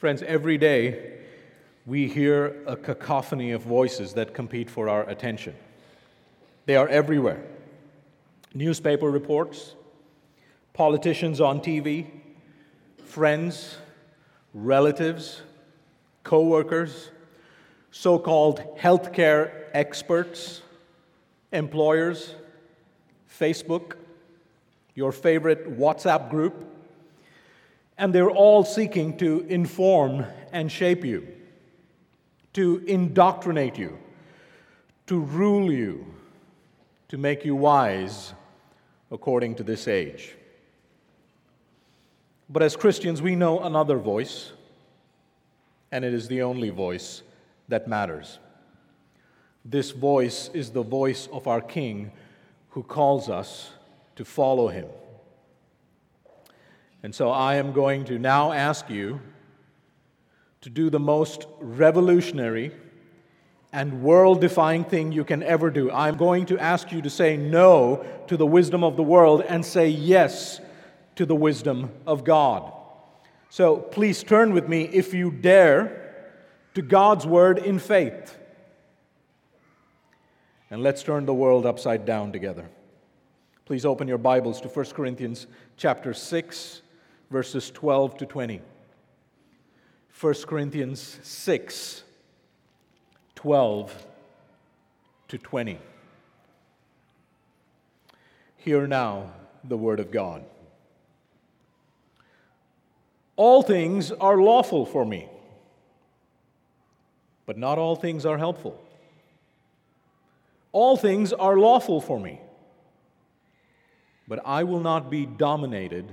Friends, every day we hear a cacophony of voices that compete for our attention. They are everywhere newspaper reports, politicians on TV, friends, relatives, co workers, so called healthcare experts, employers, Facebook, your favorite WhatsApp group, and they're all seeking to inform and shape you, to indoctrinate you, to rule you, to make you wise according to this age. But as Christians, we know another voice, and it is the only voice that matters. This voice is the voice of our King who calls us to follow him. And so I am going to now ask you to do the most revolutionary and world defying thing you can ever do. I'm going to ask you to say no to the wisdom of the world and say yes to the wisdom of God. So please turn with me, if you dare, to God's word in faith. And let's turn the world upside down together. Please open your Bibles to 1 Corinthians chapter 6 verses 12 to 20. 1 Corinthians 6 12 to 20. Hear now the word of God. All things are lawful for me, but not all things are helpful. All things are lawful for me, but I will not be dominated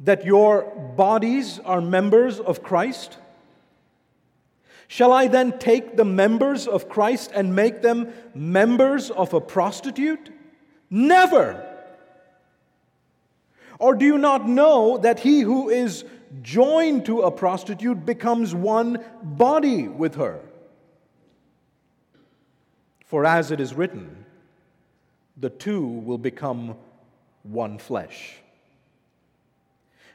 That your bodies are members of Christ? Shall I then take the members of Christ and make them members of a prostitute? Never! Or do you not know that he who is joined to a prostitute becomes one body with her? For as it is written, the two will become one flesh.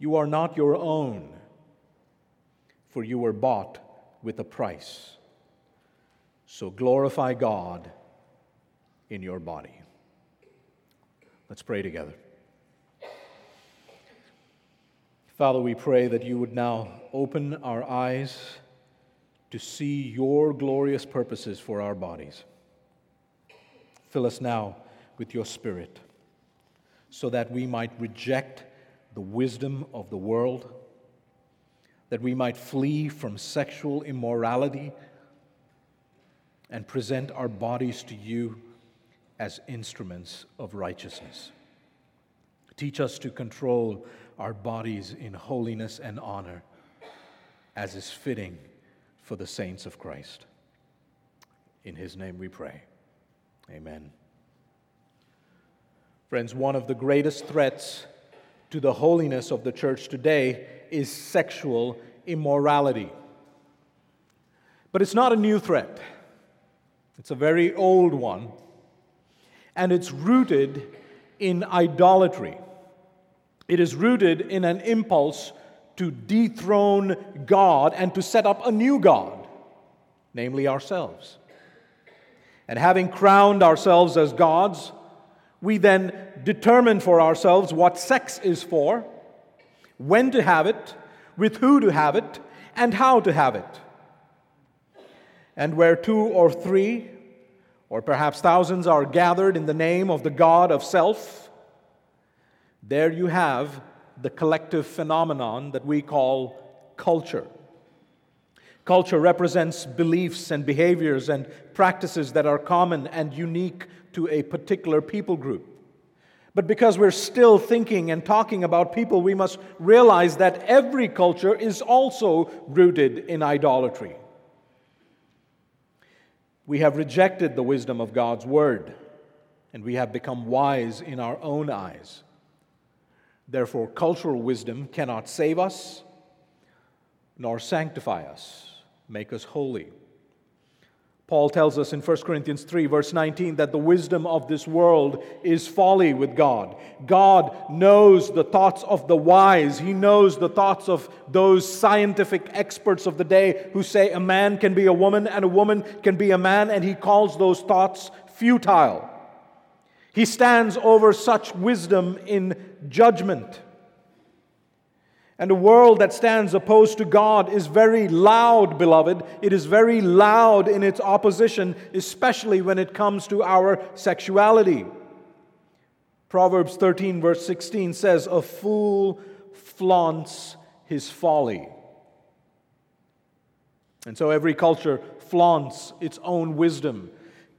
You are not your own, for you were bought with a price. So glorify God in your body. Let's pray together. Father, we pray that you would now open our eyes to see your glorious purposes for our bodies. Fill us now with your Spirit so that we might reject the wisdom of the world, that we might flee from sexual immorality and present our bodies to you as instruments of righteousness. Teach us to control our bodies in holiness and honor, as is fitting for the saints of Christ. In his name we pray. Amen. Friends, one of the greatest threats to the holiness of the church today is sexual immorality. But it's not a new threat, it's a very old one, and it's rooted in idolatry. It is rooted in an impulse to dethrone God and to set up a new God, namely ourselves. And having crowned ourselves as gods, we then determine for ourselves what sex is for, when to have it, with who to have it, and how to have it. And where two or three, or perhaps thousands, are gathered in the name of the God of self, there you have the collective phenomenon that we call culture. Culture represents beliefs and behaviors and practices that are common and unique to a particular people group. But because we're still thinking and talking about people, we must realize that every culture is also rooted in idolatry. We have rejected the wisdom of God's word, and we have become wise in our own eyes. Therefore, cultural wisdom cannot save us nor sanctify us, make us holy. Paul tells us in 1 Corinthians 3, verse 19, that the wisdom of this world is folly with God. God knows the thoughts of the wise. He knows the thoughts of those scientific experts of the day who say a man can be a woman and a woman can be a man, and he calls those thoughts futile. He stands over such wisdom in judgment. And a world that stands opposed to God is very loud, beloved. It is very loud in its opposition, especially when it comes to our sexuality. Proverbs 13, verse 16 says, A fool flaunts his folly. And so every culture flaunts its own wisdom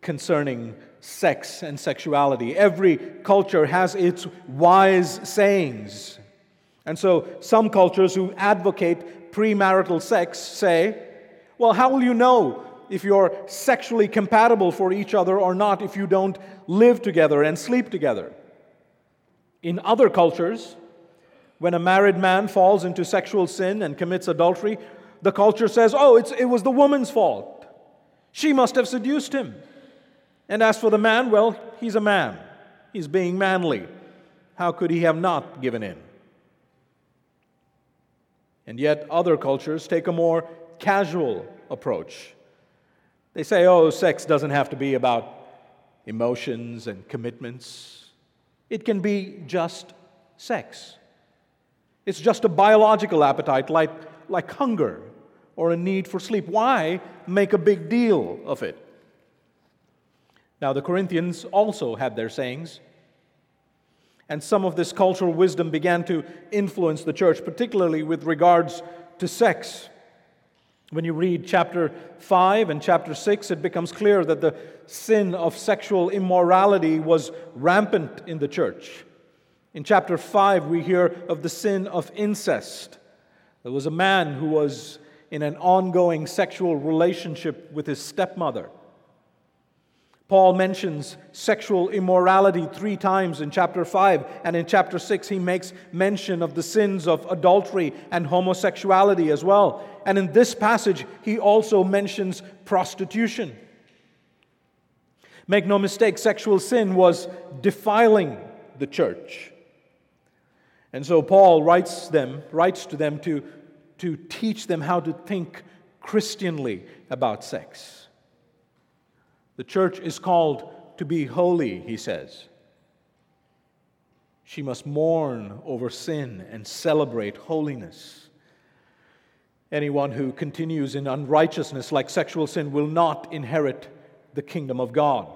concerning sex and sexuality. Every culture has its wise sayings. And so, some cultures who advocate premarital sex say, well, how will you know if you're sexually compatible for each other or not if you don't live together and sleep together? In other cultures, when a married man falls into sexual sin and commits adultery, the culture says, oh, it was the woman's fault. She must have seduced him. And as for the man, well, he's a man. He's being manly. How could he have not given in? And yet, other cultures take a more casual approach. They say, oh, sex doesn't have to be about emotions and commitments, it can be just sex. It's just a biological appetite like, like hunger or a need for sleep. Why make a big deal of it? Now, the Corinthians also had their sayings. And some of this cultural wisdom began to influence the church, particularly with regards to sex. When you read chapter 5 and chapter 6, it becomes clear that the sin of sexual immorality was rampant in the church. In chapter 5, we hear of the sin of incest. There was a man who was in an ongoing sexual relationship with his stepmother. Paul mentions sexual immorality three times in chapter 5, and in chapter 6, he makes mention of the sins of adultery and homosexuality as well. And in this passage, he also mentions prostitution. Make no mistake, sexual sin was defiling the church. And so Paul writes them, writes to them to, to teach them how to think Christianly about sex. The church is called to be holy, he says. She must mourn over sin and celebrate holiness. Anyone who continues in unrighteousness like sexual sin will not inherit the kingdom of God.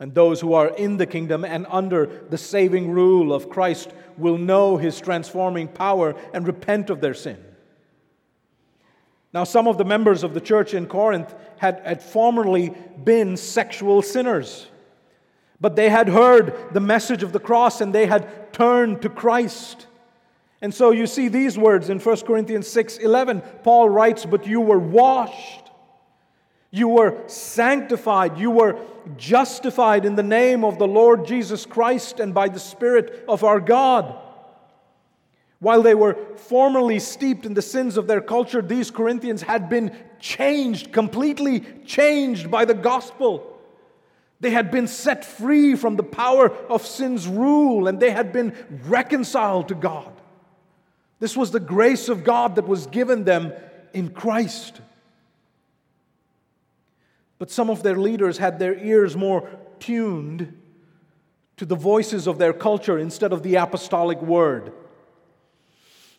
And those who are in the kingdom and under the saving rule of Christ will know his transforming power and repent of their sin. Now, some of the members of the church in Corinth had, had formerly been sexual sinners, but they had heard the message of the cross and they had turned to Christ. And so you see these words in 1 Corinthians 6 11. Paul writes, But you were washed, you were sanctified, you were justified in the name of the Lord Jesus Christ and by the Spirit of our God. While they were formerly steeped in the sins of their culture, these Corinthians had been changed, completely changed by the gospel. They had been set free from the power of sin's rule and they had been reconciled to God. This was the grace of God that was given them in Christ. But some of their leaders had their ears more tuned to the voices of their culture instead of the apostolic word.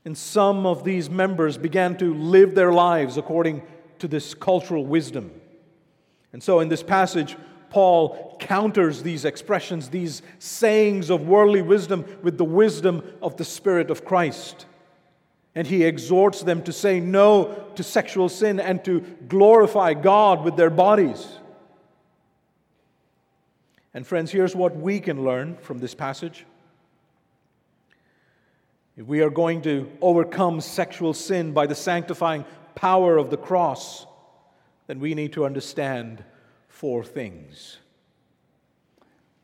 And some of these members began to live their lives according to this cultural wisdom. And so in this passage, Paul counters these expressions, these sayings of worldly wisdom, with the wisdom of the Spirit of Christ. And he exhorts them to say no to sexual sin and to glorify God with their bodies. And, friends, here's what we can learn from this passage. If we are going to overcome sexual sin by the sanctifying power of the cross, then we need to understand four things.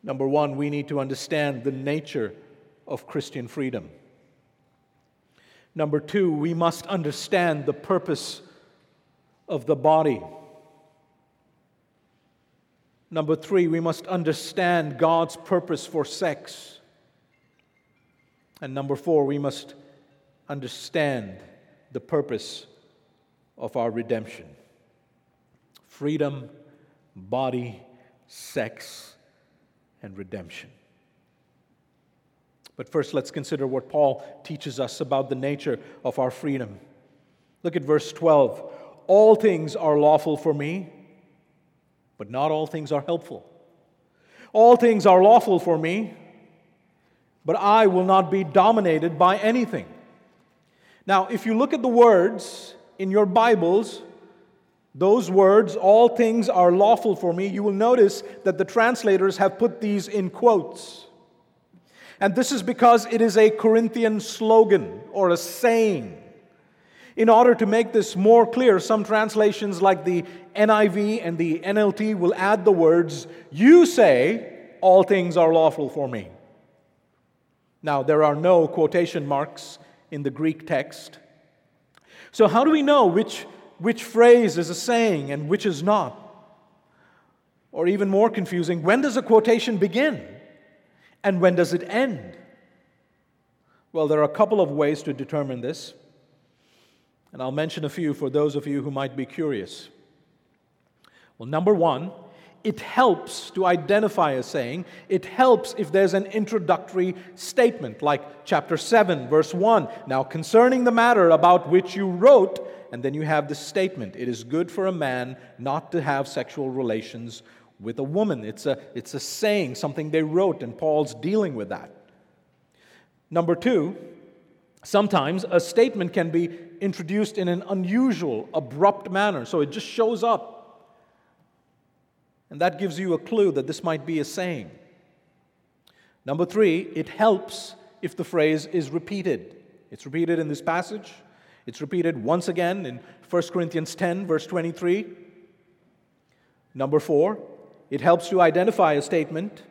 Number one, we need to understand the nature of Christian freedom. Number two, we must understand the purpose of the body. Number three, we must understand God's purpose for sex. And number four, we must understand the purpose of our redemption freedom, body, sex, and redemption. But first, let's consider what Paul teaches us about the nature of our freedom. Look at verse 12. All things are lawful for me, but not all things are helpful. All things are lawful for me, but I will not be dominated by anything. Now, if you look at the words in your Bibles, those words, all things are lawful for me, you will notice that the translators have put these in quotes. And this is because it is a Corinthian slogan or a saying. In order to make this more clear, some translations like the NIV and the NLT will add the words, You say, all things are lawful for me. Now, there are no quotation marks in the Greek text. So, how do we know which, which phrase is a saying and which is not? Or even more confusing, when does a quotation begin and when does it end? Well, there are a couple of ways to determine this, and I'll mention a few for those of you who might be curious. Well, number one, it helps to identify a saying. It helps if there's an introductory statement, like chapter 7, verse 1. Now, concerning the matter about which you wrote, and then you have the statement it is good for a man not to have sexual relations with a woman. It's a, it's a saying, something they wrote, and Paul's dealing with that. Number two, sometimes a statement can be introduced in an unusual, abrupt manner, so it just shows up and that gives you a clue that this might be a saying. Number three, it helps if the phrase is repeated. It's repeated in this passage. It's repeated once again in 1 Corinthians 10, verse 23. Number four, it helps to identify a statement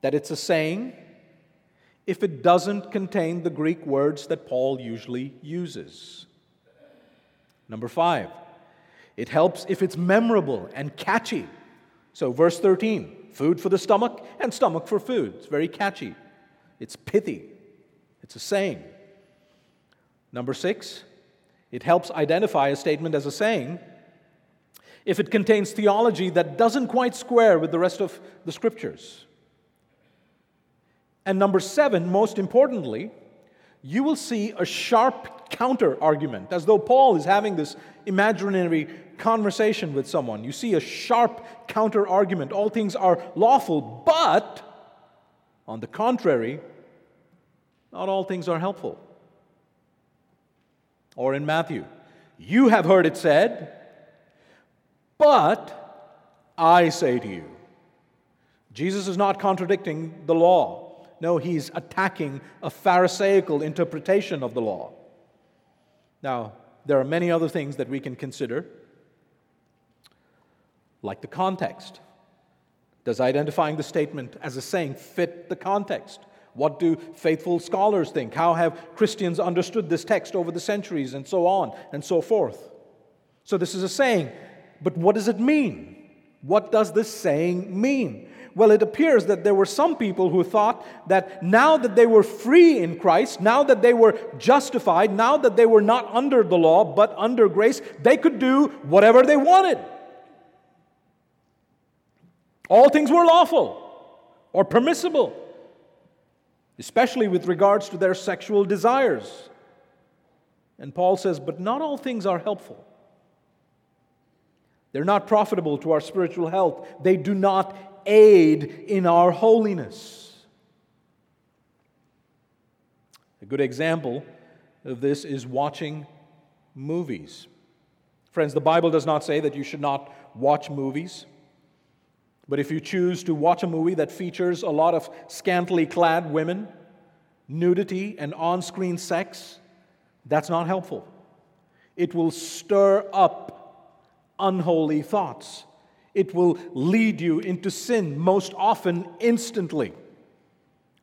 that it's a saying if it doesn't contain the Greek words that Paul usually uses. Number five, it helps if it's memorable and catchy. So, verse 13 food for the stomach and stomach for food. It's very catchy, it's pithy, it's a saying. Number six, it helps identify a statement as a saying if it contains theology that doesn't quite square with the rest of the scriptures. And number seven, most importantly, you will see a sharp counter argument, as though Paul is having this imaginary conversation with someone. You see a sharp counter argument. All things are lawful, but on the contrary, not all things are helpful. Or in Matthew, you have heard it said, but I say to you. Jesus is not contradicting the law. No, he's attacking a Pharisaical interpretation of the law. Now, there are many other things that we can consider, like the context. Does identifying the statement as a saying fit the context? What do faithful scholars think? How have Christians understood this text over the centuries, and so on and so forth? So, this is a saying, but what does it mean? What does this saying mean? Well, it appears that there were some people who thought that now that they were free in Christ, now that they were justified, now that they were not under the law but under grace, they could do whatever they wanted. All things were lawful or permissible. especially with regards to their sexual desires. And Paul says, But not all things are helpful. They're not profitable to our spiritual health. They do not aid in our holiness. A good example of this is watching movies. Friends, the Bible does not say that you should not watch movies. But if you choose to watch a movie that features a lot of scantily clad women, nudity, and on screen sex, that's not helpful. It will stir up unholy thoughts. It will lead you into sin, most often instantly.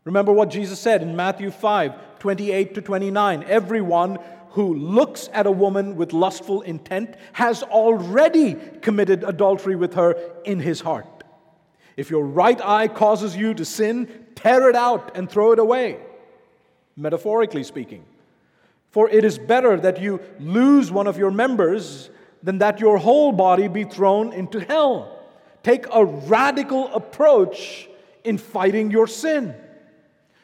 Remember what Jesus said in Matthew 5 28 to 29. Everyone who looks at a woman with lustful intent has already committed adultery with her in his heart. If your right eye causes you to sin, tear it out and throw it away, metaphorically speaking. For it is better that you lose one of your members than that your whole body be thrown into hell. Take a radical approach in fighting your sin.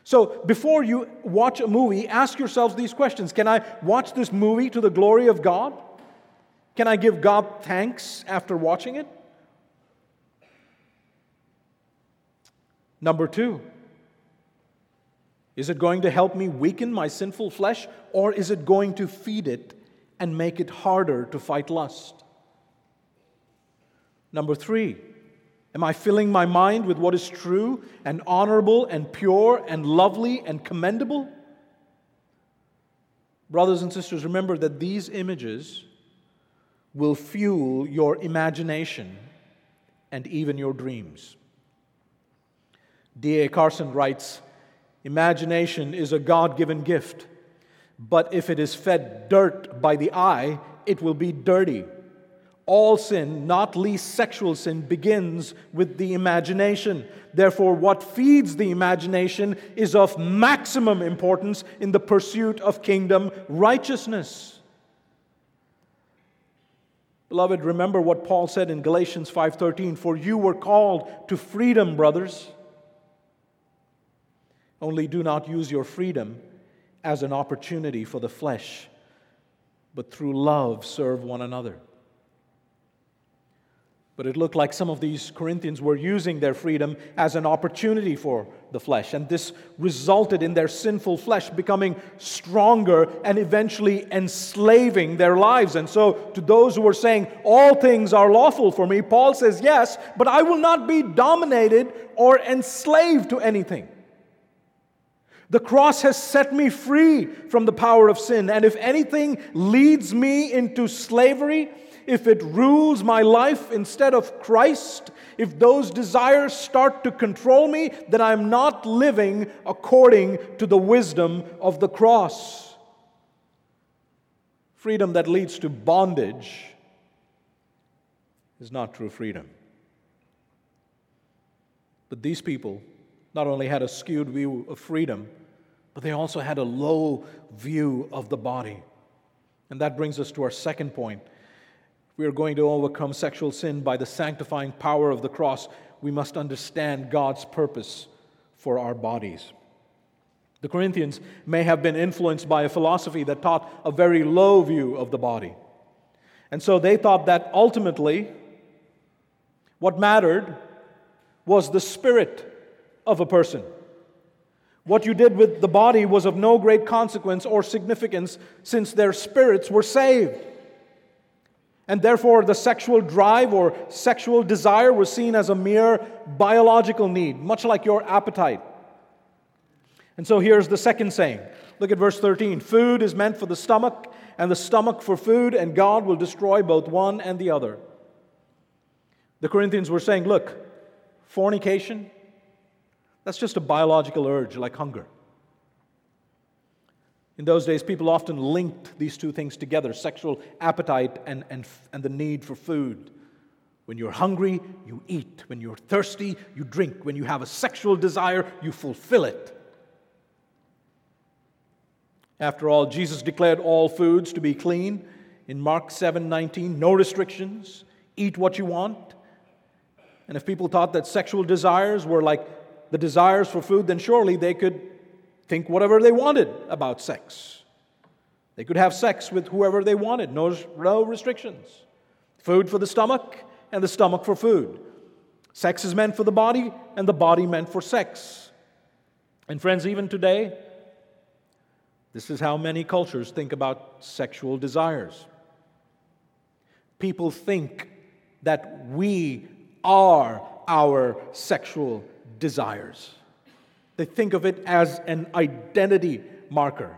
So, before you watch a movie, ask yourselves these questions Can I watch this movie to the glory of God? Can I give God thanks after watching it? Number two, is it going to help me weaken my sinful flesh, or is it going to feed it and make it harder to fight lust? Number three, Am I filling my mind with what is true and honorable and pure and lovely and commendable? Brothers and sisters, remember that these images will fuel your imagination and even your dreams. D.A. Carson writes Imagination is a God given gift, but if it is fed dirt by the eye, it will be dirty. All sin, not least sexual sin, begins with the imagination. Therefore, what feeds the imagination is of maximum importance in the pursuit of kingdom righteousness. Beloved, remember what Paul said in Galatians 5:13, "For you were called to freedom, brothers. Only do not use your freedom as an opportunity for the flesh, but through love serve one another." But it looked like some of these Corinthians were using their freedom as an opportunity for the flesh. And this resulted in their sinful flesh becoming stronger and eventually enslaving their lives. And so, to those who were saying, All things are lawful for me, Paul says, Yes, but I will not be dominated or enslaved to anything. The cross has set me free from the power of sin. And if anything leads me into slavery, if it rules my life instead of Christ, if those desires start to control me, then I'm not living according to the wisdom of the cross. Freedom that leads to bondage is not true freedom. But these people not only had a skewed view of freedom, but they also had a low view of the body. And that brings us to our second point we are going to overcome sexual sin by the sanctifying power of the cross, we must understand God's purpose for our bodies. The Corinthians may have been influenced by a philosophy that taught a very low view of the body. And so they thought that ultimately what mattered was the spirit of a person. What you did with the body was of no great consequence or significance since their spirits were saved. And therefore, the sexual drive or sexual desire was seen as a mere biological need, much like your appetite. And so here's the second saying. Look at verse 13. Food is meant for the stomach, and the stomach for food, and God will destroy both one and the other. The Corinthians were saying, look, fornication, that's just a biological urge like hunger. In those days, people often linked these two things together sexual appetite and, and, and the need for food. When you're hungry, you eat. When you're thirsty, you drink. When you have a sexual desire, you fulfill it. After all, Jesus declared all foods to be clean in Mark 7 19, no restrictions, eat what you want. And if people thought that sexual desires were like the desires for food, then surely they could think whatever they wanted about sex. They could have sex with whoever they wanted, no, no restrictions. Food for the stomach, and the stomach for food. Sex is meant for the body, and the body meant for sex. And friends, even today, this is how many cultures think about sexual desires. People think that we are our sexual desires. They think of it as an identity marker.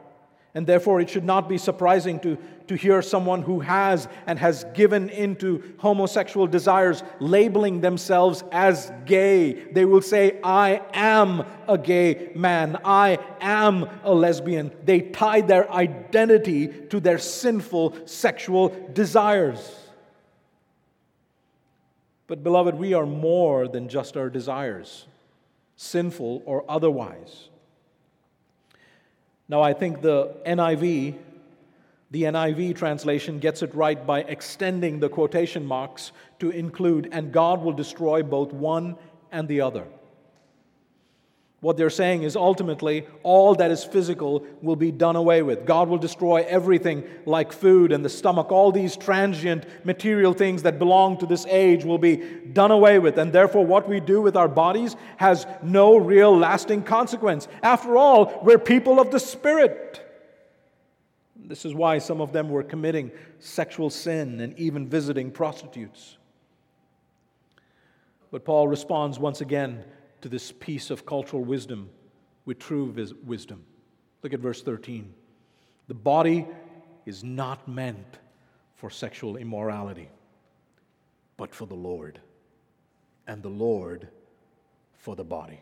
And therefore, it should not be surprising to, to hear someone who has and has given into homosexual desires labeling themselves as gay. They will say, I am a gay man. I am a lesbian. They tie their identity to their sinful sexual desires. But, beloved, we are more than just our desires, sinful or otherwise. Now, I think the NIV, the NIV translation gets it right by extending the quotation marks to include, and God will destroy both one and the other. What they're saying is ultimately all that is physical will be done away with. God will destroy everything like food and the stomach. All these transient material things that belong to this age will be done away with. And therefore, what we do with our bodies has no real lasting consequence. After all, we're people of the Spirit. This is why some of them were committing sexual sin and even visiting prostitutes. But Paul responds once again to this piece of cultural wisdom with true vis- wisdom. Look at verse 13. The body is not meant for sexual immorality, but for the Lord, and the Lord for the body.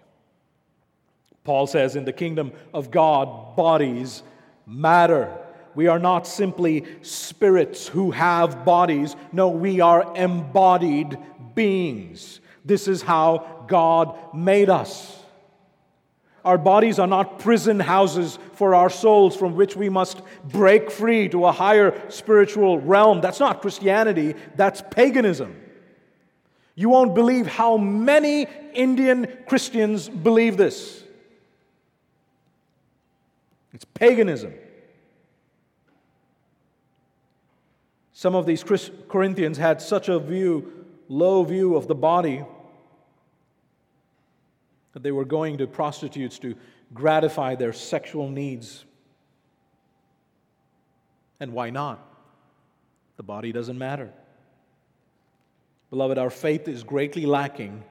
Paul says, In the kingdom of God, bodies matter. We are not simply spirits who have bodies. No, we are embodied beings. This is how God made us. Our bodies are not prison houses for our souls from which we must break free to a higher spiritual realm. That's not Christianity, that's paganism. You won't believe how many Indian Christians believe this. It's paganism. Some of these Corinthians had such a view, low view of the body that they were going to prostitutes to gratify their sexual needs. And why not? The body doesn't matter. Beloved, our faith is greatly lacking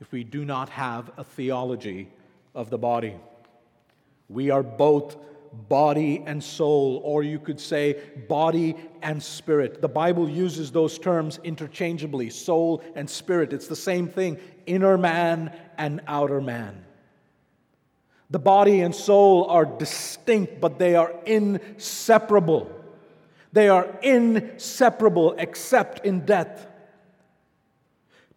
if we do not have a theology of the body. We are both body and soul, or you could say body and spirit. The Bible uses those terms interchangeably soul and spirit. It's the same thing inner man and outer man. The body and soul are distinct, but they are inseparable. They are inseparable except in death.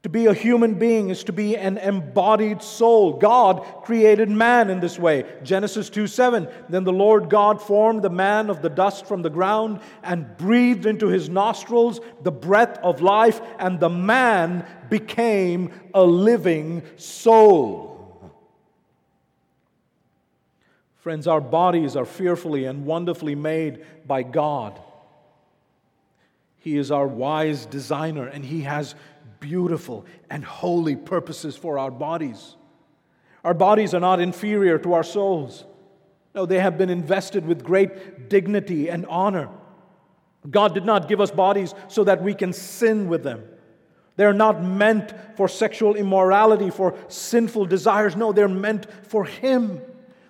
To be a human being is to be an embodied soul. God created man in this way. Genesis 2 7. Then the Lord God formed the man of the dust from the ground and breathed into his nostrils the breath of life, and the man became a living soul. Friends, our bodies are fearfully and wonderfully made by God. He is our wise designer, and He has beautiful and holy purposes for our bodies. Our bodies are not inferior to our souls. No, they have been invested with great dignity and honor. God did not give us bodies so that we can sin with them. They're not meant for sexual immorality, for sinful desires. No, they're meant for Him.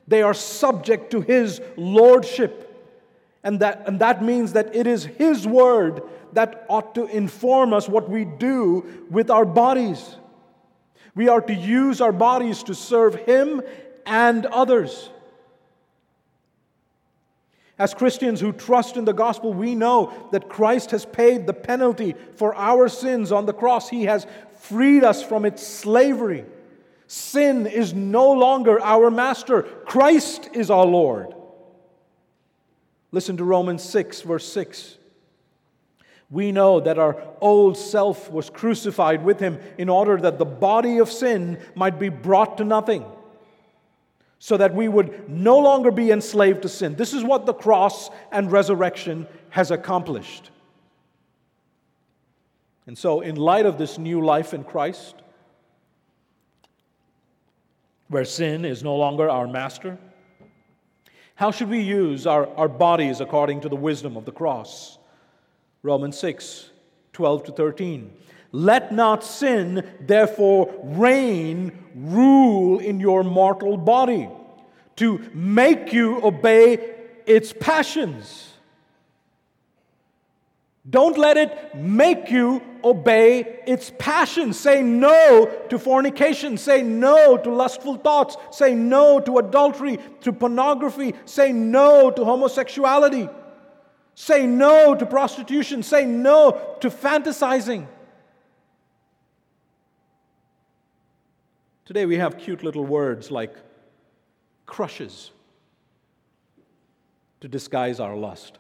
They are subject to His lordship. And that, and that means that it is His word that ought to inform us what we do with our bodies. We are to use our bodies to serve Him and others. As Christians who trust in the gospel, we know that Christ has paid the penalty for our sins on the cross. He has freed us from its slavery. Sin is no longer our master, Christ is our Lord. Listen to Romans 6, verse 6. We know that our old self was crucified with him in order that the body of sin might be brought to nothing, so that we would no longer be enslaved to sin. This is what the cross and resurrection has accomplished. And so, in light of this new life in Christ, where sin is no longer our master, how should we use our, our bodies according to the wisdom of the cross? Romans 6 12 to 13. Let not sin, therefore, reign, rule in your mortal body, to make you obey its passions. Don't let it make you obey its passions. Say no to fornication. Say no to lustful thoughts. Say no to adultery, to pornography. Say no to homosexuality. Say no to prostitution. Say no to fantasizing. Today we have cute little words like crushes to disguise our lust.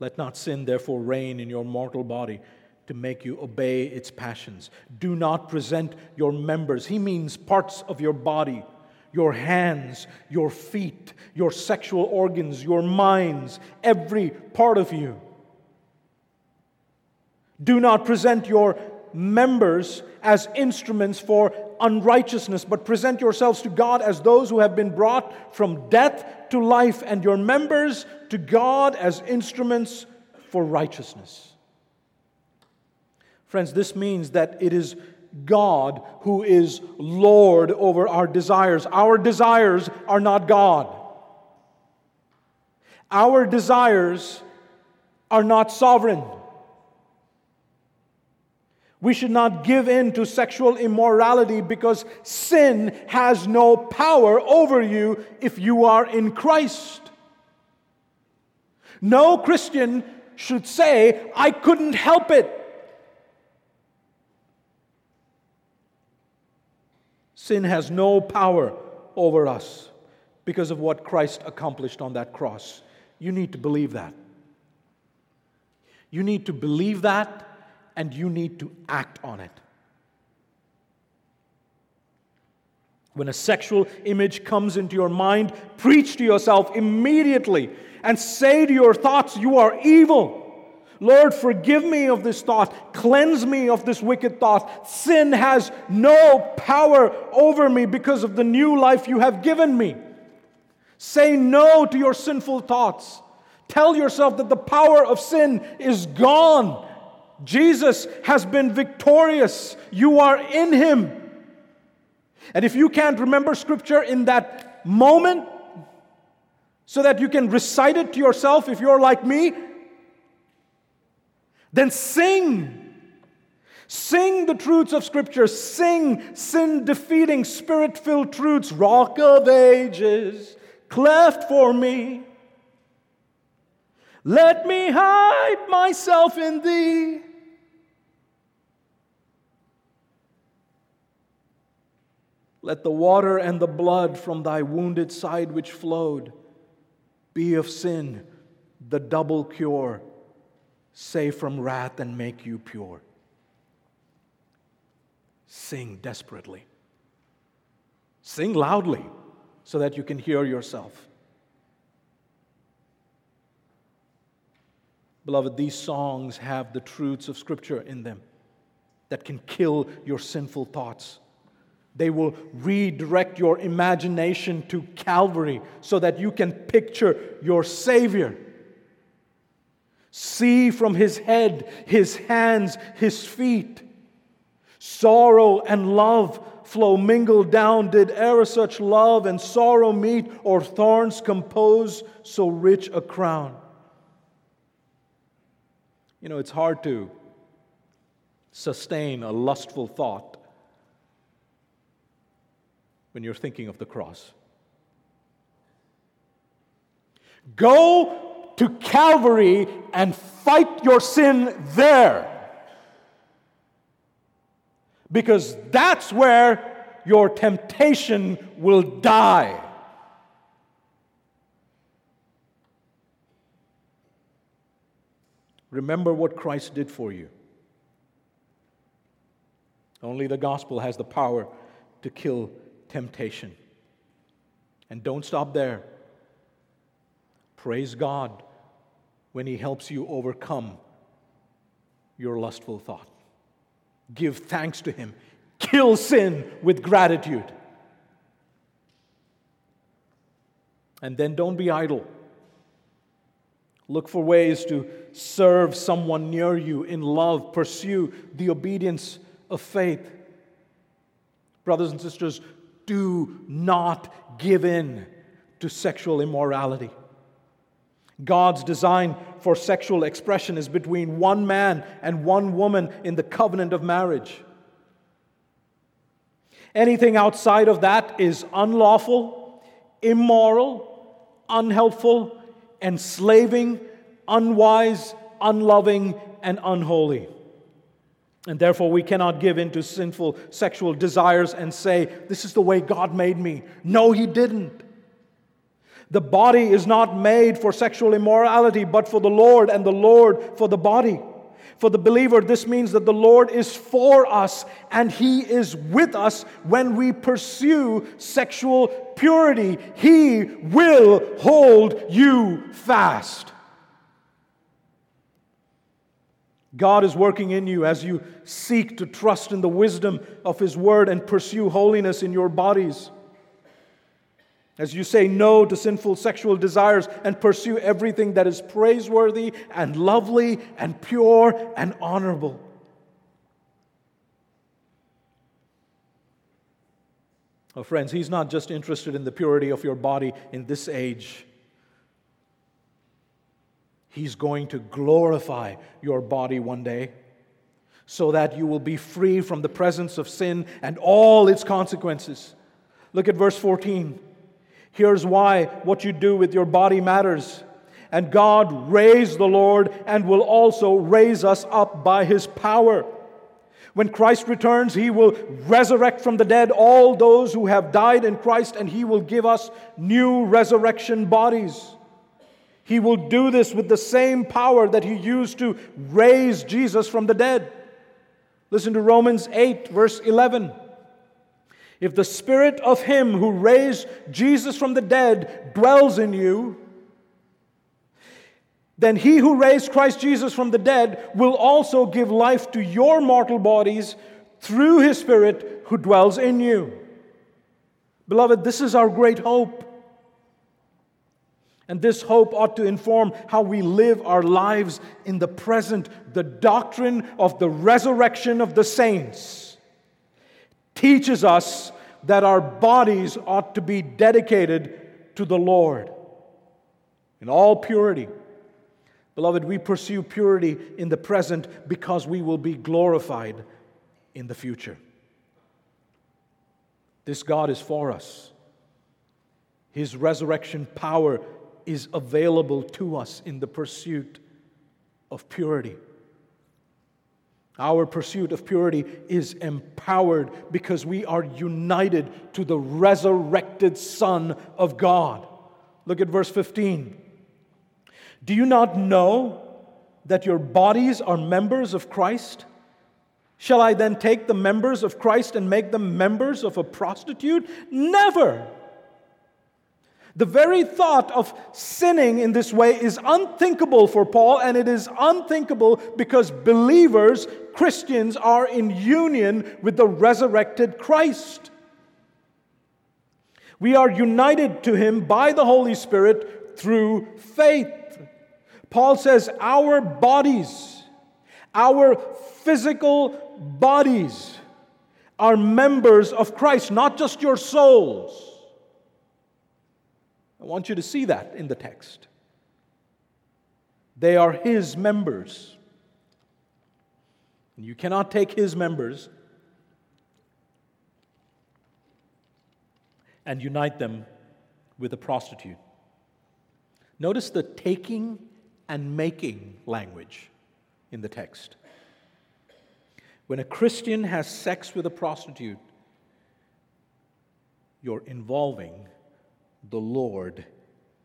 Let not sin, therefore, reign in your mortal body to make you obey its passions. Do not present your members, he means parts of your body, your hands, your feet, your sexual organs, your minds, every part of you do not present your members as instruments for unrighteousness, but present yourselves to God as those who have been brought from death to life, and your members to God as instruments for righteousness. Friends, this means that it is God who is Lord over our desires. Our desires are not God. Our desires are not sovereign. We should not give in to sexual immorality because sin has no power over you if you are in Christ. No Christian should say, I couldn't help it. Sin has no power over us because of what Christ accomplished on that cross. You need to believe that. You need to believe that and you need to act on it. When a sexual image comes into your mind, preach to yourself immediately and say to your thoughts, You are evil. Lord, forgive me of this thought. Cleanse me of this wicked thought. Sin has no power over me because of the new life you have given me. Say no to your sinful thoughts. Tell yourself that the power of sin is gone Jesus has been victorious. You are in him. And if you can't remember scripture in that moment, so that you can recite it to yourself if you're like me, then sing. Sing the truths of Scripture. Sing sin defeating, spirit filled truths. Rock of ages, cleft for me. Let me hide myself in thee. Let the water and the blood from thy wounded side which flowed be of sin the double cure, save from wrath and make you pure. Sing desperately. Sing loudly so that you can hear yourself. Beloved, these songs have the truths of Scripture in them that can kill your sinful thoughts they will redirect your imagination to Calvary so that you can picture your Savior. See from his head, his hands, his feet. Sorrow and love flow mingled down. Did e'er such love and sorrow meet, or thorns compose so rich a crown? You know, it's hard to sustain a lustful thought when you're thinking of the cross. Go to Calvary and fight your sin there. Because that's where your temptation will die. Remember what Christ did for you. Only the gospel has the power to kill temptation. And don't stop there. Praise God when He helps you overcome your lustful thought. Give thanks to Him. Kill sin with gratitude. And then don't be idle. Look for ways to serve someone near you in love. Pursue the obedience of faith. Brothers and sisters, do not give in to sexual immorality. God's design for sexual expression is between one man and one woman in the covenant of marriage. Anything outside of that is unlawful, immoral, unhelpful, enslaving, unwise, unloving, and unholy. And therefore, we cannot give in to sinful sexual desires and say, This is the way God made me. No, He didn't. The body is not made for sexual immorality, but for the Lord, and the Lord for the body. For the believer, this means that the Lord is for us and He is with us when we pursue sexual purity. He will hold you fast. God is working in you as you seek to trust in the wisdom of His Word and pursue holiness in your bodies. As you say no to sinful sexual desires and pursue everything that is praiseworthy and lovely and pure and honorable. Oh, friends, he's not just interested in the purity of your body in this age. He's going to glorify your body one day so that you will be free from the presence of sin and all its consequences. Look at verse 14. Here's why what you do with your body matters. And God raised the Lord and will also raise us up by his power. When Christ returns, he will resurrect from the dead all those who have died in Christ, and he will give us new resurrection bodies. He will do this with the same power that he used to raise Jesus from the dead. Listen to Romans 8, verse 11. If the spirit of him who raised Jesus from the dead dwells in you, then he who raised Christ Jesus from the dead will also give life to your mortal bodies through his spirit who dwells in you. Beloved, this is our great hope. And this hope ought to inform how we live our lives in the present. The doctrine of the resurrection of the saints teaches us that our bodies ought to be dedicated to the Lord in all purity. Beloved, we pursue purity in the present because we will be glorified in the future. This God is for us. His resurrection power is available to us in the pursuit of purity. Our pursuit of purity is empowered because we are united to the resurrected Son of God. Look at verse 15. Do you not know that your bodies are members of Christ? Shall I then take the members of Christ and make them members of a prostitute? Never. The very thought of sinning in this way is unthinkable for Paul, and it is unthinkable because believers, Christians, are in union with the resurrected Christ. We are united to him by the Holy Spirit through faith. Paul says, Our bodies, our physical bodies, are members of Christ, not just your souls. I want you to see that in the text. They are his members. And you cannot take his members and unite them with a prostitute. Notice the taking and making language in the text. When a Christian has sex with a prostitute, you're involving the Lord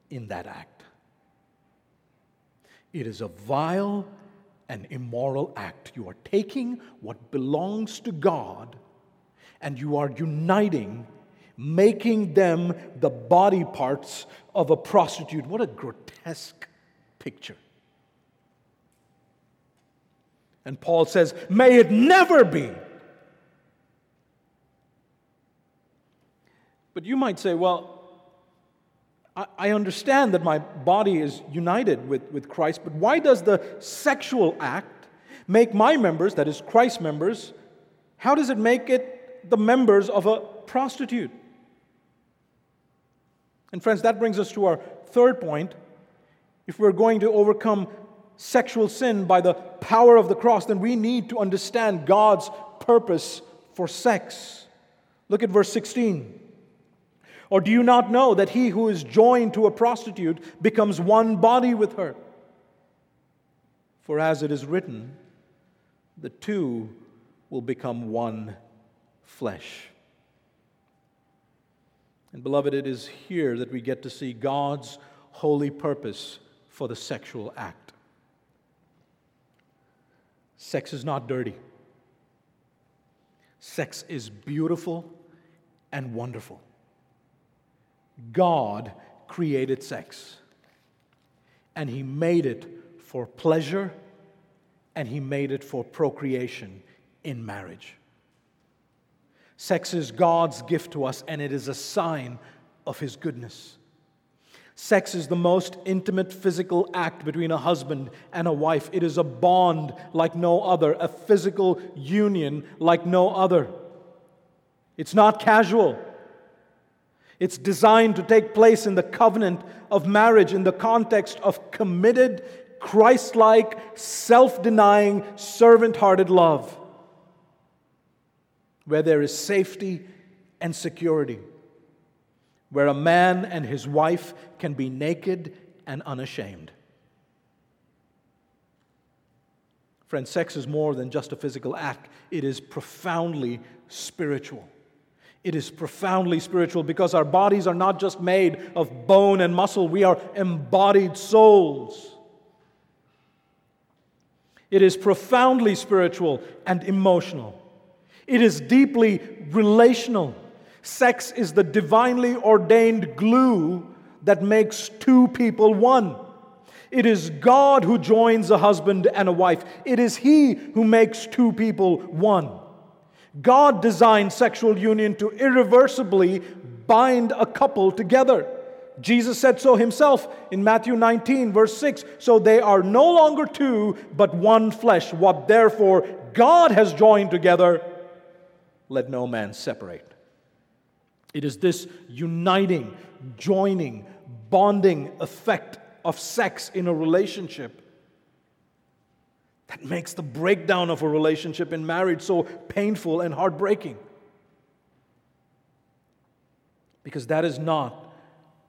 in that act. It is a vile an immoral act. You are taking what belongs to God and you are uniting, making them the body parts of a prostitute. What a grotesque picture. And Paul says, May it never be. But you might say, Well, I understand that my body is united with, with Christ, but why does the sexual act make my members, that is Christ's members, how does it make it the members of a prostitute? And friends, that brings us to our third point. If we're going to overcome sexual sin by the power of the cross, then we need to understand God's purpose for sex. Look at verse 16. Or do you not know that he who is joined to a prostitute becomes one body with her? For as it is written, the two will become one flesh. And beloved, it is here that we get to see God's holy purpose for the sexual act. Sex is not dirty. Sex is beautiful and wonderful. God created sex, and He made it for pleasure and He made it for procreation in marriage. Sex is God's gift to us, and it is a sign of His goodness. Sex is the most intimate physical act between a husband and a wife. It is a bond like no other, a physical union like no other. It's not casual. It's designed to take place in the covenant of marriage in the context of committed, Christ like, self denying, servant hearted love, where there is safety and security, where a man and his wife can be naked and unashamed. Friends, sex is more than just a physical act, it is profoundly spiritual. It is profoundly spiritual because our bodies are not just made of bone and muscle, we are embodied souls. It is profoundly spiritual and emotional. It is deeply relational. Sex is the divinely ordained glue that makes two people one. It is God who joins a husband and a wife. It is He who makes two people one. God designed sexual union to irreversibly bind a couple together. Jesus said so himself in Matthew 19, verse 6. So they are no longer two, but one flesh. What therefore God has joined together, let no man separate. It is this uniting, joining, bonding effect of sex in a relationship that makes the breakdown of a relationship in marriage so painful and heartbreaking. Because that is not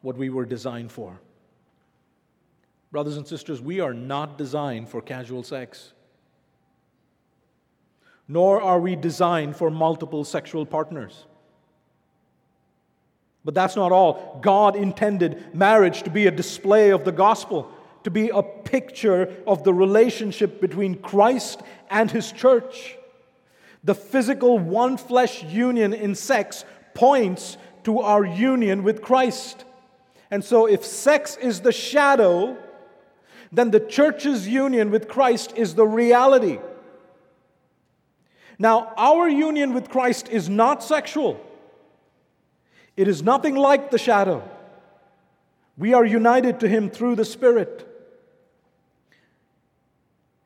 what we were designed for. Brothers and sisters, we are not designed for casual sex. Nor are we designed for multiple sexual partners. But that's not all. God intended marriage to be a display of the gospel to be a picture of the relationship between Christ and his church. The physical one flesh union in sex points to our union with Christ. And so, if sex is the shadow, then the church's union with Christ is the reality. Now, our union with Christ is not sexual, it is nothing like the shadow. We are united to Him through the Spirit.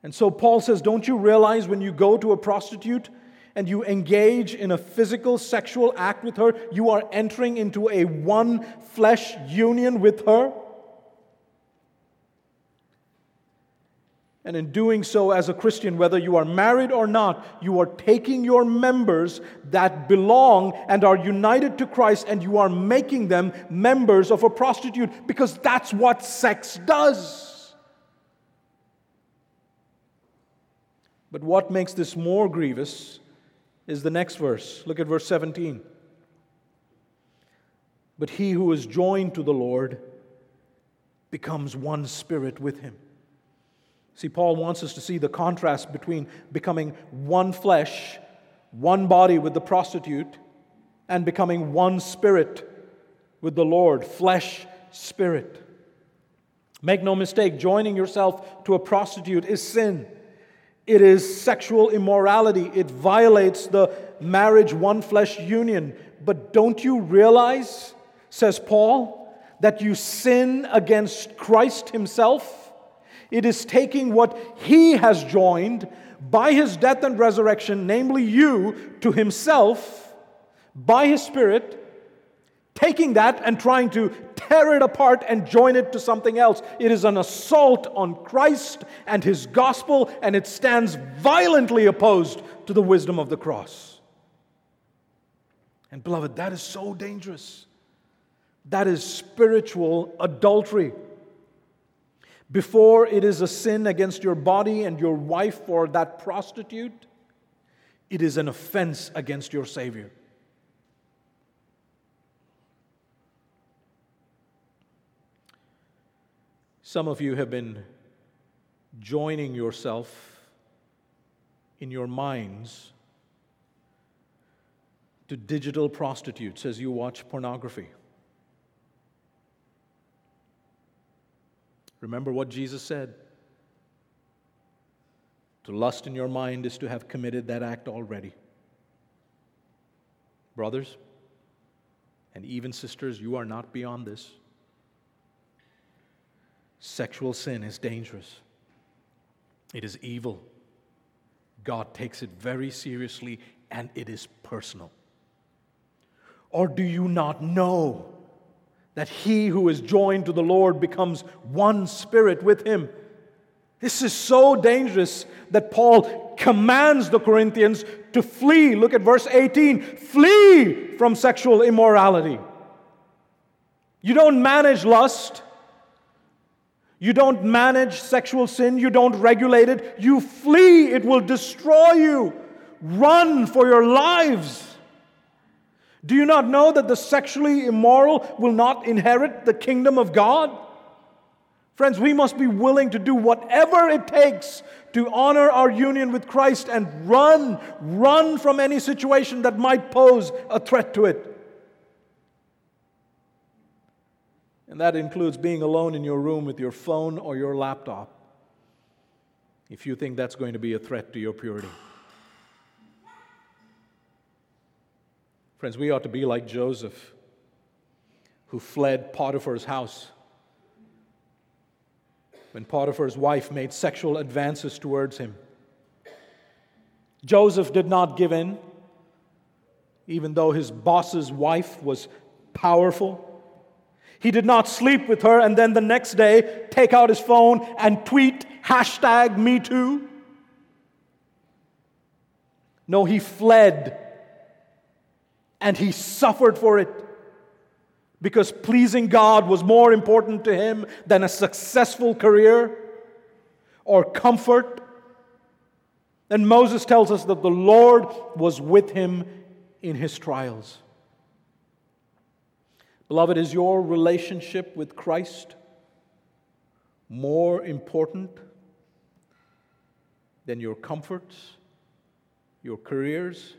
And so Paul says, Don't you realize when you go to a prostitute and you engage in a physical sexual act with her, you are entering into a one flesh union with her? And in doing so, as a Christian, whether you are married or not, you are taking your members that belong and are united to Christ and you are making them members of a prostitute because that's what sex does. But what makes this more grievous is the next verse. Look at verse 17. But he who is joined to the Lord becomes one spirit with him. See, Paul wants us to see the contrast between becoming one flesh, one body with the prostitute, and becoming one spirit with the Lord, flesh, spirit. Make no mistake, joining yourself to a prostitute is sin. It is sexual immorality. It violates the marriage one flesh union. But don't you realize, says Paul, that you sin against Christ Himself? It is taking what He has joined by His death and resurrection, namely you, to Himself by His Spirit taking that and trying to tear it apart and join it to something else. It is an assault on Christ and his gospel, and it stands violently opposed to the wisdom of the cross. And, beloved, that is so dangerous. That is spiritual adultery. Before it is a sin against your body and your wife or that prostitute, it is an offense against your Savior. Some of you have been joining yourself in your minds to digital prostitutes as you watch pornography. Remember what Jesus said. To lust in your mind is to have committed that act already. Brothers and even sisters, you are not beyond this. Sexual sin is dangerous, it is evil. God takes it very seriously and it is personal. Or do you not know that he who is joined to the Lord becomes one spirit with him? This is so dangerous that Paul commands the Corinthians to flee. Look at verse 18 flee from sexual immorality. You don't manage lust. You don't manage sexual sin, you don't regulate it, you flee, it will destroy you. Run for your lives. Do you not know that the sexually immoral will not inherit the kingdom of God? Friends, we must be willing to do whatever it takes to honor our union with Christ and run, run from any situation that might pose a threat to it. And that includes being alone in your room with your phone or your laptop if you think that's going to be a threat to your purity. Friends, we ought to be like Joseph, who fled Potiphar's house. When Potiphar's wife made sexual advances towards him, Joseph did not give in, even though his boss's wife was powerful he did not sleep with her and then the next day take out his phone and tweet hashtag me too. No, he fled and he suffered for it because pleasing God was more important to him than a successful career or comfort. And Moses tells us that the Lord was with him in his trials. Beloved, is your relationship with Christ more important than your comforts, your careers?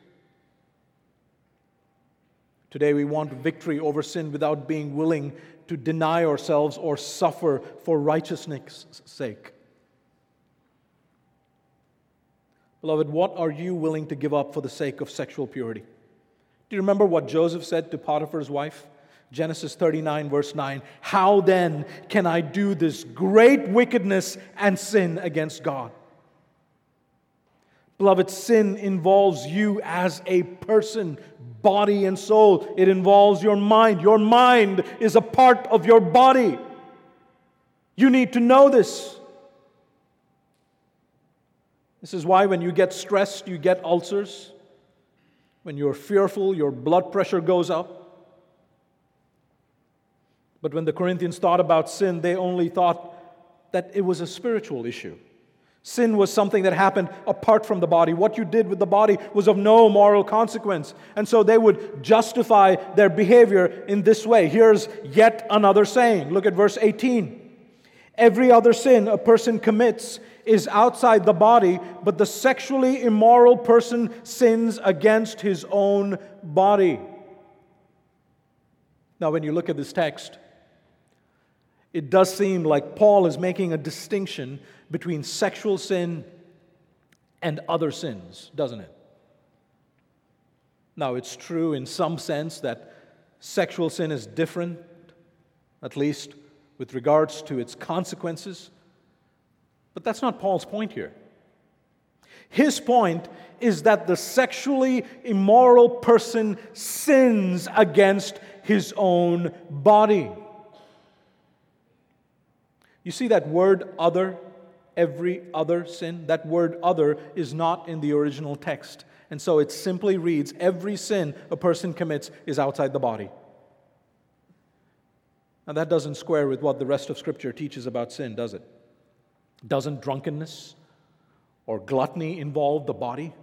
Today, we want victory over sin without being willing to deny ourselves or suffer for righteousness' sake. Beloved, what are you willing to give up for the sake of sexual purity? Do you remember what Joseph said to Potiphar's wife? Genesis 39, verse 9. How then can I do this great wickedness and sin against God? Beloved, sin involves you as a person, body and soul. It involves your mind. Your mind is a part of your body. You need to know this. This is why when you get stressed, you get ulcers. When you're fearful, your blood pressure goes up. But when the Corinthians thought about sin, they only thought that it was a spiritual issue. Sin was something that happened apart from the body. What you did with the body was of no moral consequence. And so they would justify their behavior in this way. Here's yet another saying. Look at verse 18. Every other sin a person commits is outside the body, but the sexually immoral person sins against his own body. Now, when you look at this text, it does seem like Paul is making a distinction between sexual sin and other sins, doesn't it? Now, it's true in some sense that sexual sin is different, at least with regards to its consequences, but that's not Paul's point here. His point is that the sexually immoral person sins against his own body. You see that word other, every other sin? That word other is not in the original text. And so it simply reads every sin a person commits is outside the body. Now, that doesn't square with what the rest of Scripture teaches about sin, does it? Doesn't drunkenness or gluttony involve the body?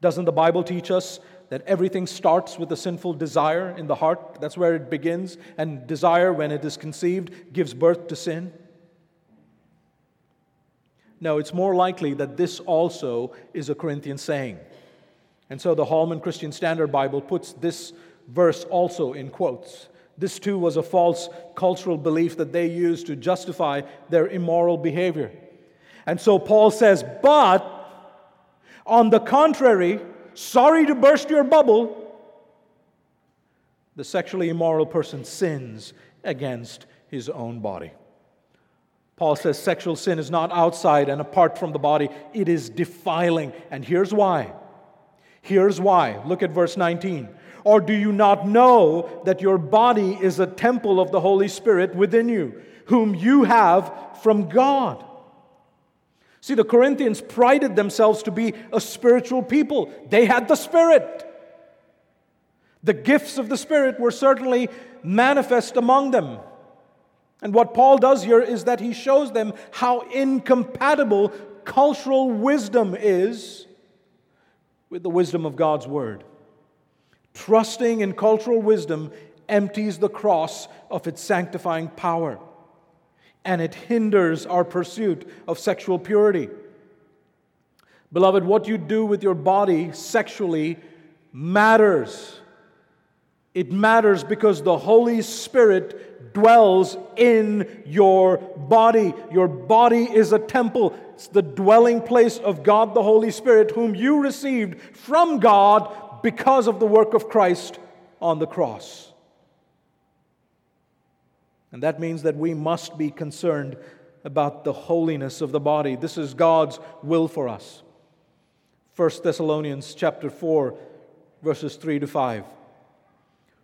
Doesn't the Bible teach us that everything starts with a sinful desire in the heart? That's where it begins. And desire, when it is conceived, gives birth to sin. No, it's more likely that this also is a Corinthian saying. And so the Holman Christian Standard Bible puts this verse also in quotes. This too was a false cultural belief that they used to justify their immoral behavior. And so Paul says, But on the contrary, sorry to burst your bubble, the sexually immoral person sins against his own body. Paul says sexual sin is not outside and apart from the body, it is defiling. And here's why. Here's why. Look at verse 19. Or do you not know that your body is a temple of the Holy Spirit within you, whom you have from God? See, the Corinthians prided themselves to be a spiritual people. They had the Spirit. The gifts of the Spirit were certainly manifest among them. And what Paul does here is that he shows them how incompatible cultural wisdom is with the wisdom of God's Word. Trusting in cultural wisdom empties the cross of its sanctifying power and it hinders our pursuit of sexual purity. Beloved, what you do with your body sexually matters. It matters because the Holy Spirit dwells in your body. Your body is a temple, it's the dwelling place of God the Holy Spirit, whom you received from God because of the work of Christ on the cross. And that means that we must be concerned about the holiness of the body. This is God's will for us. 1 Thessalonians chapter 4 verses 3 to 5.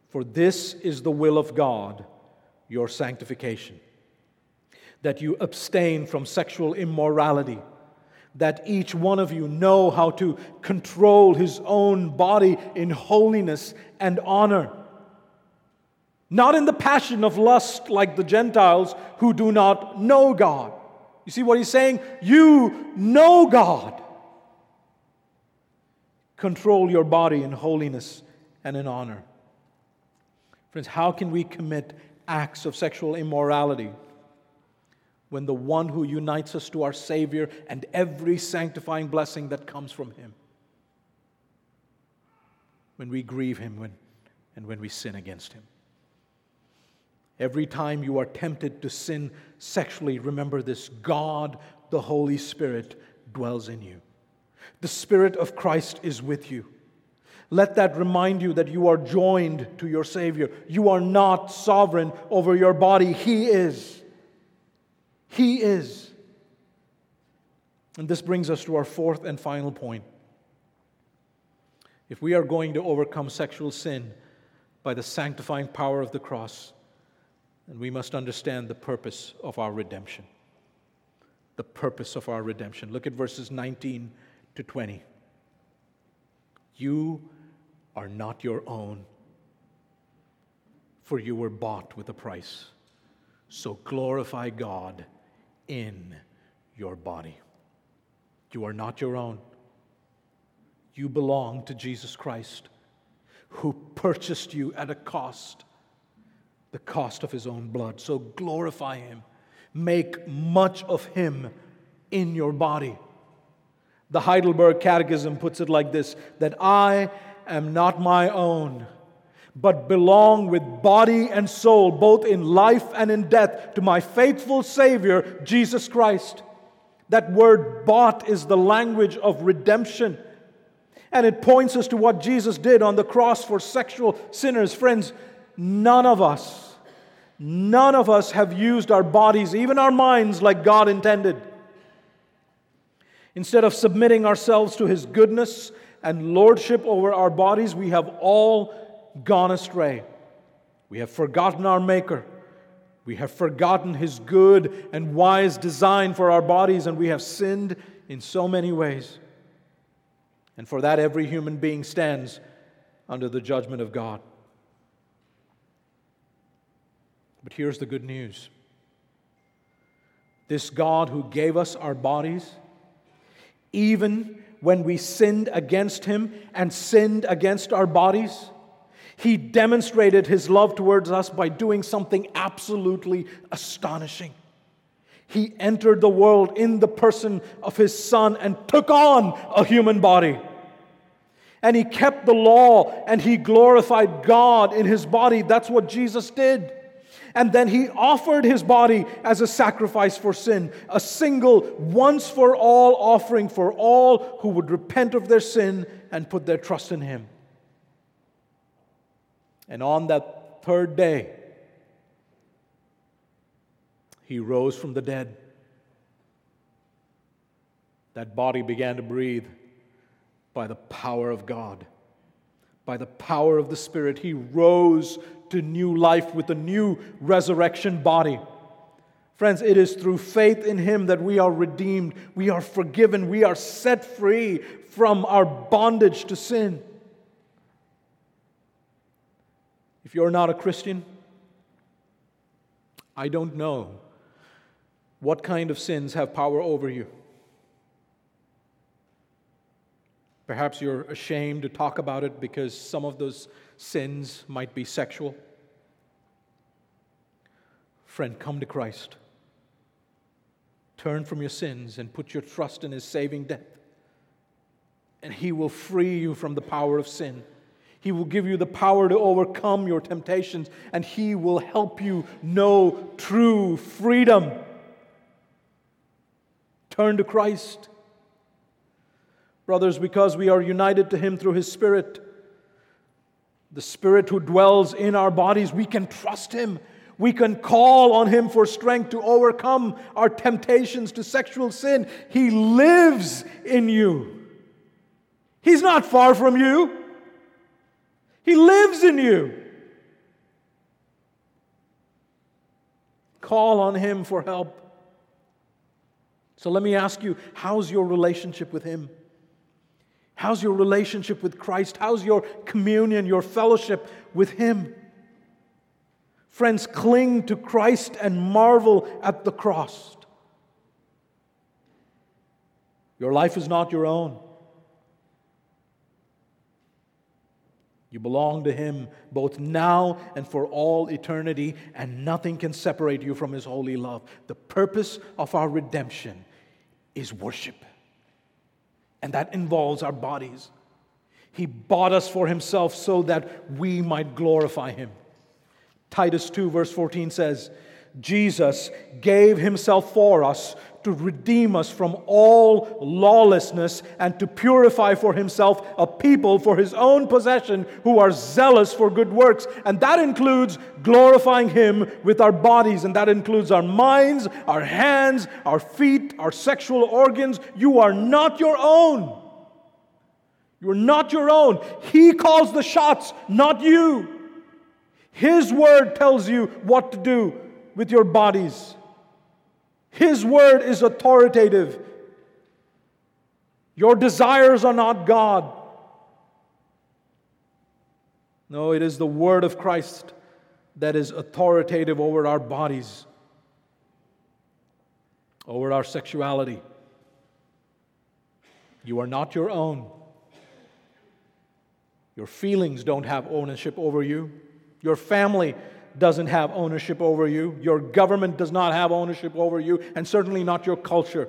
For this is the will of God, your sanctification, that you abstain from sexual immorality, that each one of you know how to control his own body in holiness and honor not in the passion of lust like the Gentiles who do not know God. You see what he's saying? You know God. Control your body in holiness and in honor. Friends, how can we commit acts of sexual immorality when the one who unites us to our Savior and every sanctifying blessing that comes from Him, when we grieve Him when, and when we sin against Him? Every time you are tempted to sin sexually, remember this God, the Holy Spirit, dwells in you. The Spirit of Christ is with you. Let that remind you that you are joined to your Savior. You are not sovereign over your body, He is. He is. And this brings us to our fourth and final point. If we are going to overcome sexual sin by the sanctifying power of the cross, and we must understand the purpose of our redemption. The purpose of our redemption. Look at verses 19 to 20. You are not your own, for you were bought with a price. So glorify God in your body. You are not your own. You belong to Jesus Christ, who purchased you at a cost the cost of his own blood. So glorify him. make much of him in your body. The Heidelberg Catechism puts it like this that I am not my own, but belong with body and soul, both in life and in death, to my faithful Savior, Jesus Christ. That word bought is the language of redemption. And it points us to what Jesus did on the cross for sexual sinners. Friends, none of us, none of us have used our bodies, even our minds, like God intended. Instead of submitting ourselves to His goodness and lordship over our bodies, we have all gone astray. We have forgotten our Maker. We have forgotten His good and wise design for our bodies, and we have sinned in so many ways. And for that, every human being stands under the judgment of God. But here's the good news this God who gave us our bodies even when we sinned against him and sinned against our bodies, he demonstrated his love towards us by doing something absolutely astonishing. He entered the world in the person of his son and took on a human body. And he kept the law and he glorified God in his body. That's what Jesus did. And then he offered his body as a sacrifice for sin, a single, once for all offering for all who would repent of their sin and put their trust in him. And on that third day, he rose from the dead. That body began to breathe by the power of God. By the power of the Spirit, he rose to new life with a new resurrection body. Friends, it is through faith in Him that we are redeemed, we are forgiven, we are set free from our bondage to sin. If you're not a Christian, I don't know what kind of sins have power over you. Perhaps you're ashamed to talk about it because some of those sins might be sexual. Friend, come to Christ. Turn from your sins and put your trust in His saving death. And He will free you from the power of sin. He will give you the power to overcome your temptations, and He will help you know true freedom. Turn to Christ. Brothers, because we are united to Him through His Spirit, the Spirit who dwells in our bodies, we can trust Him. We can call on Him for strength to overcome our temptations to sexual sin. He lives in you. He's not far from you, He lives in you. Call on Him for help. So let me ask you how's your relationship with Him? How's your relationship with Christ? How's your communion, your fellowship with Him? Friends, cling to Christ and marvel at the cross. Your life is not your own. You belong to Him both now and for all eternity, and nothing can separate you from His holy love. The purpose of our redemption is worship and that involves our bodies. He bought us for himself so that we might glorify him. Titus 2, verse 14 says, Jesus gave himself for us to redeem us from all lawlessness and to purify for himself a people for his own possession who are zealous for good works. And that includes glorifying him with our bodies, and that includes our minds, our hands, our feet, our sexual organs. You are not your own. You are not your own. He calls the shots, not you. His word tells you what to do with your bodies. His word is authoritative. Your desires are not God. No, it is the word of Christ that is authoritative over our bodies, over our sexuality. You are not your own. Your feelings don't have ownership over you. Your family doesn't have ownership over you. Your government does not have ownership over you, and certainly not your culture.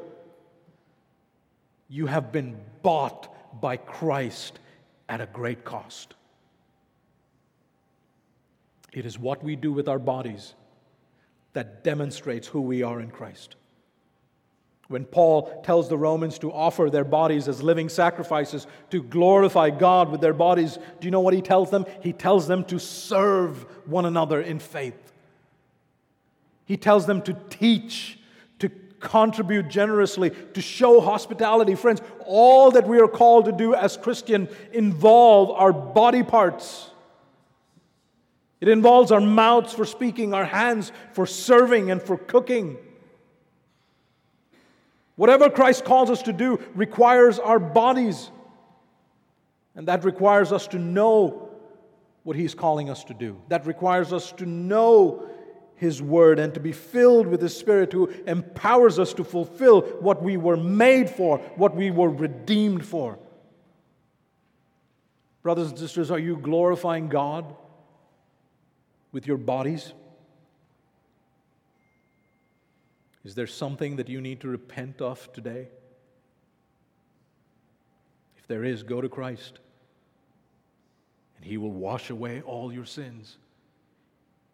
You have been bought by Christ at a great cost. It is what we do with our bodies that demonstrates who we are in Christ. When Paul tells the Romans to offer their bodies as living sacrifices to glorify God with their bodies, do you know what he tells them? He tells them to serve one another in faith. He tells them to teach, to contribute generously, to show hospitality. Friends, all that we are called to do as Christian involve our body parts. It involves our mouths for speaking, our hands for serving and for cooking. Whatever Christ calls us to do requires our bodies. And that requires us to know what He's calling us to do. That requires us to know His Word and to be filled with His Spirit who empowers us to fulfill what we were made for, what we were redeemed for. Brothers and sisters, are you glorifying God with your bodies? Is there something that you need to repent of today? If there is, go to Christ, and He will wash away all your sins.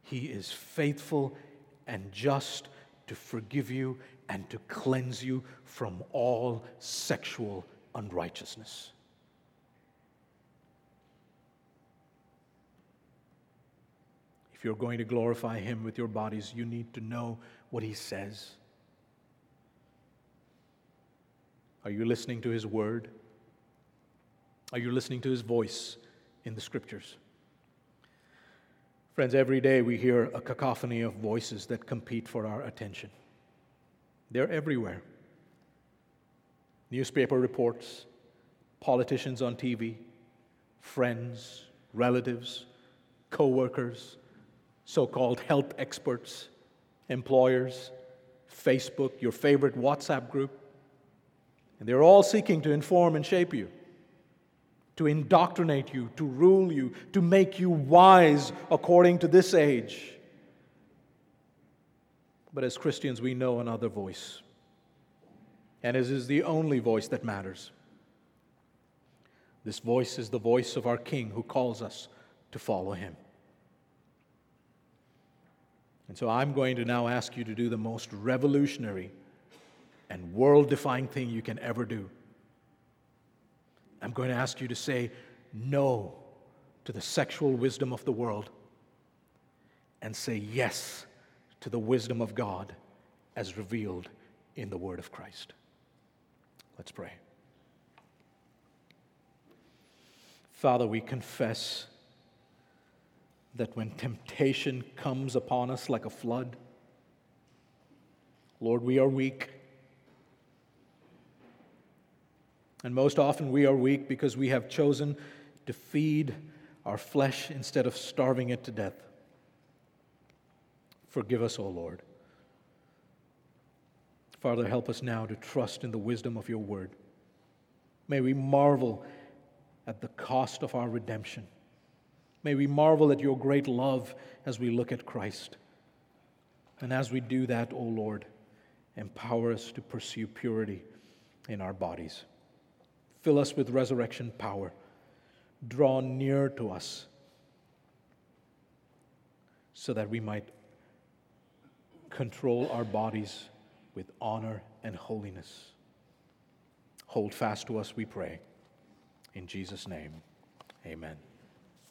He is faithful and just to forgive you and to cleanse you from all sexual unrighteousness. If you're going to glorify Him with your bodies, you need to know what He says. Are you listening to His word? Are you listening to His voice in the scriptures? Friends, every day we hear a cacophony of voices that compete for our attention. They're everywhere. Newspaper reports, politicians on TV, friends, relatives, co workers, so called health experts, employers, Facebook, your favorite WhatsApp group. And they're all seeking to inform and shape you, to indoctrinate you, to rule you, to make you wise according to this age. But as Christians, we know another voice. And it is the only voice that matters. This voice is the voice of our King who calls us to follow him. And so I'm going to now ask you to do the most revolutionary and world defying thing you can ever do. I'm going to ask you to say no to the sexual wisdom of the world and say yes to the wisdom of God as revealed in the Word of Christ. Let's pray. Father, we confess that when temptation comes upon us like a flood, Lord, we are weak. And most often we are weak because we have chosen to feed our flesh instead of starving it to death. Forgive us, O Lord. Father, help us now to trust in the wisdom of your word. May we marvel at the cost of our redemption. May we marvel at your great love as we look at Christ. And as we do that, O Lord, empower us to pursue purity in our bodies. Fill us with resurrection power. Draw near to us so that we might control our bodies with honor and holiness. Hold fast to us, we pray. In Jesus' name, amen.